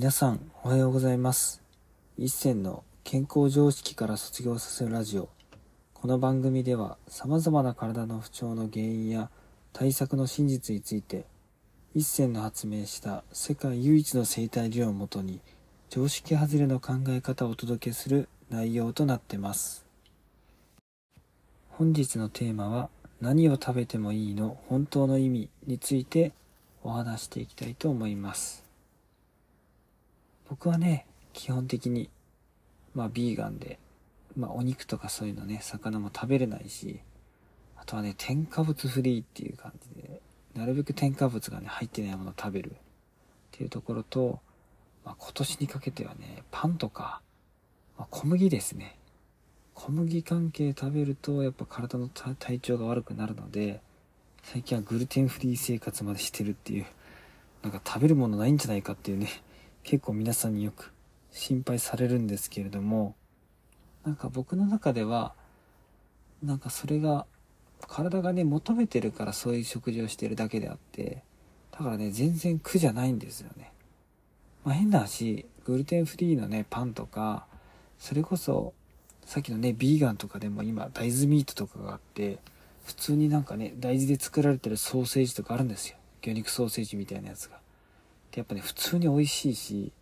皆さんおはようございます。一銭の健康常識から卒業させるラジオ。この番組では様々な体の不調の原因や対策の真実について一銭の発明した世界唯一の生態理論をもとに常識外れの考え方をお届けする内容となってます。本日のテーマは何を食べてもいいの本当の意味についてお話していきたいと思います。僕はね、基本的に、まあ、ビーガンで、まあ、お肉とかそういうのね、魚も食べれないし、あとはね、添加物フリーっていう感じで、なるべく添加物がね、入ってないものを食べるっていうところと、まあ、今年にかけてはね、パンとか、まあ、小麦ですね。小麦関係食べると、やっぱ体の体調が悪くなるので、最近はグルテンフリー生活までしてるっていう、なんか食べるものないんじゃないかっていうね、結構皆さんによく心配されるんですけれども、なんか僕の中では、なんかそれが、体がね、求めてるからそういう食事をしてるだけであって、だからね、全然苦じゃないんですよね。まあ変な話、グルテンフリーのね、パンとか、それこそ、さっきのね、ビーガンとかでも今、大豆ミートとかがあって、普通になんかね、大豆で作られてるソーセージとかあるんですよ。魚肉ソーセージみたいなやつが。で、やっぱね、普通に美味しいし、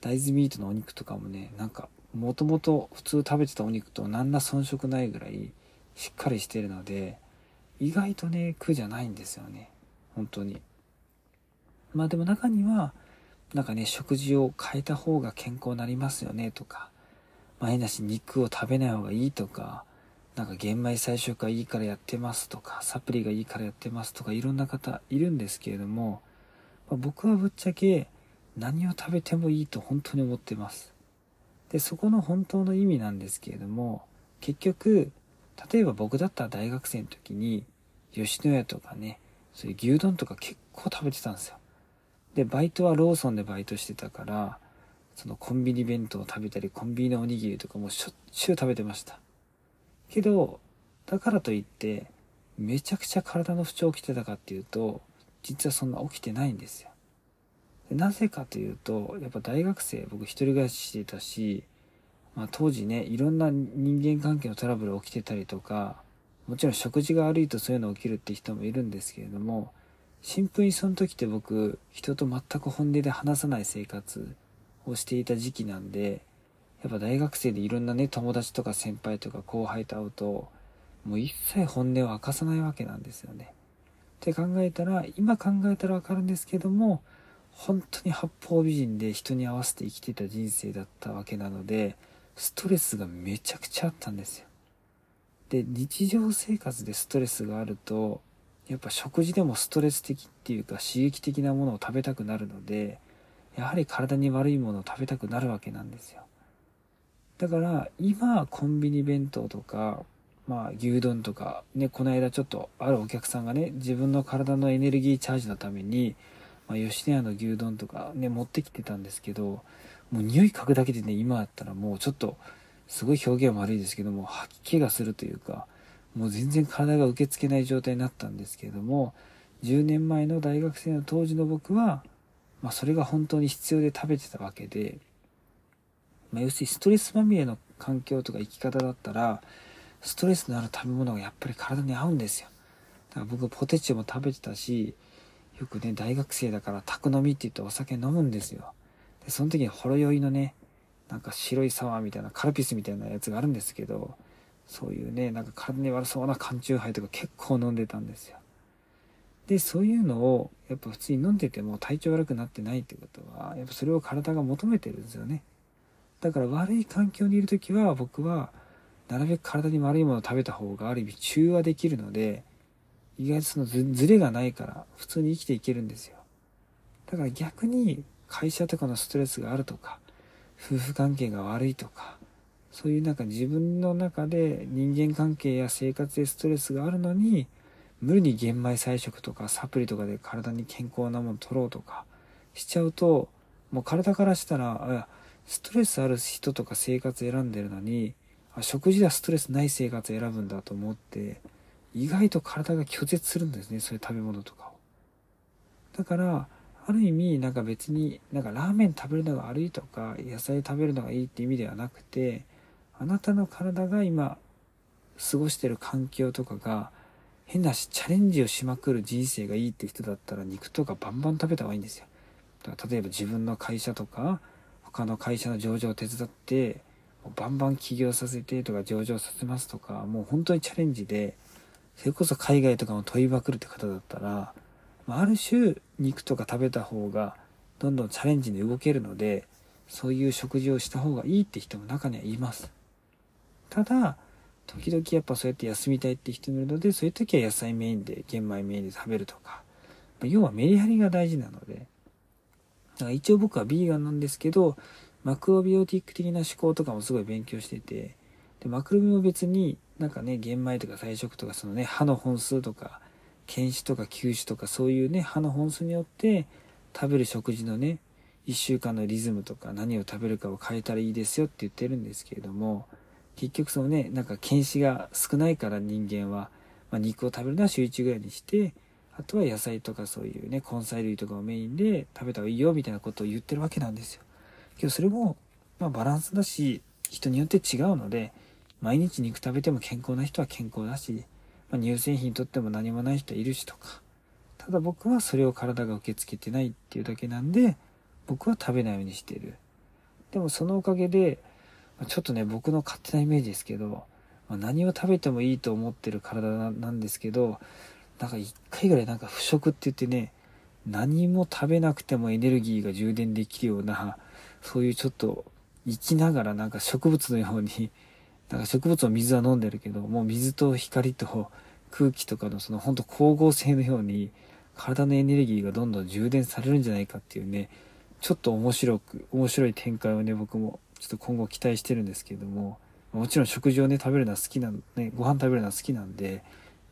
大豆ミートのお肉とかもね、なんか、もともと普通食べてたお肉と何ら遜色ないぐらいしっかりしてるので、意外とね、苦じゃないんですよね。本当に。まあでも中には、なんかね、食事を変えた方が健康になりますよねとか、まあ変なし肉を食べない方がいいとか、なんか玄米菜食がいいからやってますとか、サプリがいいからやってますとか、いろんな方いるんですけれども、僕はぶっちゃけ何を食べてもいいと本当に思ってます。で、そこの本当の意味なんですけれども、結局、例えば僕だったら大学生の時に、吉野家とかね、そういう牛丼とか結構食べてたんですよ。で、バイトはローソンでバイトしてたから、そのコンビニ弁当を食べたり、コンビニのおにぎりとかもしょっちゅう食べてました。けど、だからといって、めちゃくちゃ体の不調起きてたかっていうと、実はそんな起きてないんですよ。なぜかというと、やっぱ大学生、僕一人暮らししてたし、まあ当時ね、いろんな人間関係のトラブル起きてたりとか、もちろん食事が悪いとそういうの起きるって人もいるんですけれども、シンプルにその時って僕、人と全く本音で話さない生活をしていた時期なんで、やっぱ大学生でいろんなね、友達とか先輩とか後輩と会うと、もう一切本音を明かさないわけなんですよね。って考えたら、今考えたらわかるんですけども、本当に八方美人で人に合わせて生きてた人生だったわけなので、ストレスがめちゃくちゃあったんですよ。で、日常生活でストレスがあると、やっぱ食事でもストレス的っていうか刺激的なものを食べたくなるので、やはり体に悪いものを食べたくなるわけなんですよ。だから今コンビニ弁当とかまあ、牛丼とか、ね、この間ちょっとあるお客さんがね、自分の体のエネルギーチャージのために、まあ、吉野家の牛丼とかね、持ってきてたんですけど、もう匂い嗅ぐだけでね、今だったらもうちょっと、すごい表現は悪いですけども、吐き気がするというか、もう全然体が受け付けない状態になったんですけれども、10年前の大学生の当時の僕は、まあそれが本当に必要で食べてたわけで、まあ要するにストレスまみれの環境とか生き方だったら、ストレスのある食べ物がやっぱり体に合うんですよ。だから僕ポテチも食べてたし、よくね、大学生だから宅飲みって言ってお酒飲むんですよ。で、その時にほろ酔いのね、なんか白いサワーみたいなカルピスみたいなやつがあるんですけど、そういうね、なんか体に悪そうな缶チューハイとか結構飲んでたんですよ。で、そういうのを、やっぱ普通に飲んでても体調悪くなってないってことは、やっぱそれを体が求めてるんですよね。だから悪い環境にいる時は僕は、なるべく体に悪いものを食べた方がある意味中和できるので、意外とそのズレがないから普通に生きていけるんですよ。だから逆に会社とかのストレスがあるとか、夫婦関係が悪いとか、そういうなんか自分の中で人間関係や生活でストレスがあるのに、無理に玄米菜食とかサプリとかで体に健康なもの取ろうとかしちゃうと、もう体からしたら、ストレスある人とか生活選んでるのに、食事ではストレスない生活を選ぶんだと思って、意外と体が拒絶するんですね、そういう食べ物とかを。だから、ある意味なんか別になんかラーメン食べるのが悪いとか野菜食べるのがいいって意味ではなくてあなたの体が今過ごしてる環境とかが変なしチャレンジをしまくる人生がいいって人だったら肉とかバンバン食べた方がいいんですよ。だから例えば自分の会社とか他の会社の上場を手伝ってバンバン起業させてとか上場させますとかもう本当にチャレンジでそれこそ海外とかも問いまくるって方だったらある種肉とか食べた方がどんどんチャレンジに動けるのでそういう食事をした方がいいって人も中にはいます。ただ時々やっぱそうやって休みたいって人もいるのでそういう時は野菜メインで玄米メインで食べるとか要はメリハリが大事なのでだから一応僕はビーガンなんですけどマクロビオティック的な思考とかもすごい勉強しててでマクロビも別になんかね玄米とか菜食とかそのね歯の本数とか犬種とか球種とかそういうね歯の本数によって食べる食事のね1週間のリズムとか何を食べるかを変えたらいいですよって言ってるんですけれども結局そのねなんか犬種が少ないから人間は、まあ、肉を食べるのは週1ぐらいにしてあとは野菜とかそういうね根菜類とかをメインで食べた方がいいよみたいなことを言ってるわけなんですよ。けどそれも、まあ、バランスだし人によって違うので毎日肉食べても健康な人は健康だしまあ、乳製品とっても何もない人いるしとかただ僕はそれを体が受け付けてないっていうだけなんで僕は食べないようにしてる。でもそのおかげでちょっとね僕の勝手なイメージですけど、まあ、何を食べてもいいと思ってる体なんですけどなんか一回ぐらいなんか不食って言ってね何も食べなくてもエネルギーが充電できるようなそういうちょっと生きながらなんか植物のように だか植物の水は飲んでるけど、もう水と光と空気とかのそのほんと光合成のように体のエネルギーがどんどん充電されるんじゃないかっていうね、ちょっと面白く、面白い展開をね、僕もちょっと今後期待してるんですけども、もちろん食事をね、食べるのは好きなの、ね、ご飯食べるのは好きなんで、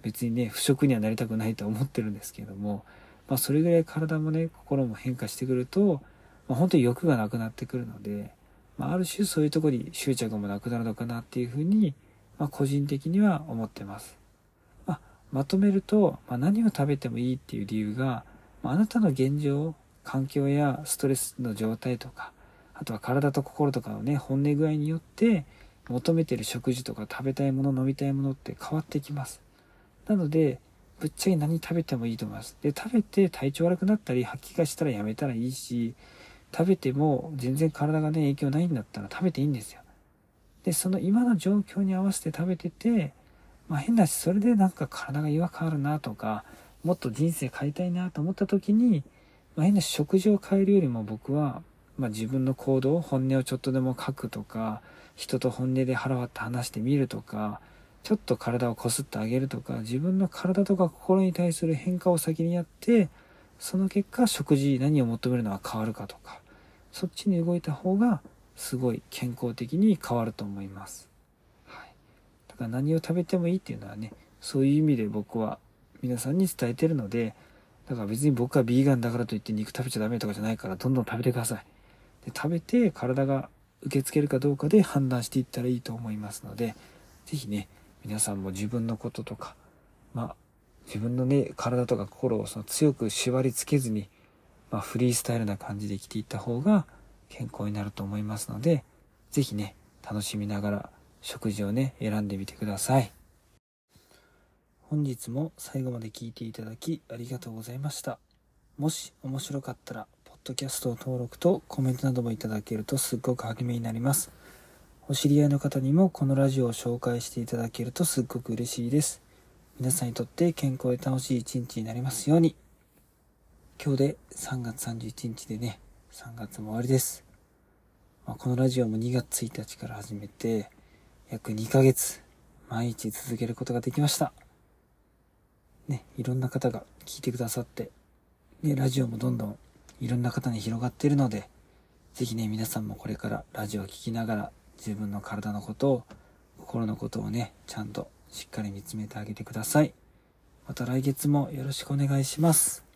別にね、不食にはなりたくないと思ってるんですけども、まあそれぐらい体もね、心も変化してくると、まあ、本当に欲がなくなってくるので、まあ、ある種そういうとこに執着もなくなるのかなっていうふうに、まあ、個人的には思ってます。まあ、まとめると、まあ、何を食べてもいいっていう理由が、まあ、あなたの現状、環境やストレスの状態とか、あとは体と心とかのね、本音具合によって、求めてる食事とか食べたいもの、飲みたいものって変わってきます。なので、ぶっちゃけ何食べてもいいと思います。で、食べて体調悪くなったり、吐き気がしたらやめたらいいし、食べても全然体がね、影響ないんだったら食べていいんですよ。で、その今の状況に合わせて食べてて、まあ変だし、それでなんか体が違和感あるなとか、もっと人生変えたいなと思った時に、まあ、変な食事を変えるよりも僕は、まあ、自分の行動、本音をちょっとでも書くとか、人と本音で腹割って話してみるとか、ちょっと体をこすってあげるとか、自分の体とか心に対する変化を先にやって、その結果食事何を求めるのは変わるかとかそっちに動いた方がすごい健康的に変わると思います、はい、だから何を食べてもいいっていうのはねそういう意味で僕は皆さんに伝えてるのでだから別に僕はビーガンだからといって肉食べちゃダメとかじゃないからどんどん食べてください。で食べて体が受け付けるかどうかで判断していったらいいと思いますので是非ね皆さんも自分のこととかまあ自分のね、体とか心をその強く縛り付けずに、まあ、フリースタイルな感じで生きていった方が健康になると思いますので、是非ね、楽しみながら食事をね、選んでみてください。本日も最後まで聞いていただきありがとうございました。もし面白かったら、ポッドキャスト登録とコメントなどもいただけるとすっごく励みになります。お知り合いの方にもこのラジオを紹介していただけるとすっごく嬉しいです。皆さんにとって健康で楽しい一日になりますように。今日で3月31日でね、3月も終わりです。まあ、このラジオも2月1日から始めて、約2ヶ月、毎日続けることができました。ね、いろんな方が聞いてくださって、ね、ラジオもどんどんいろんな方に広がっているので、ぜひね、皆さんもこれからラジオを聴きながら自分の体のことを、心のことをね、ちゃんとしっかり見つめてあげてください。また来月もよろしくお願いします。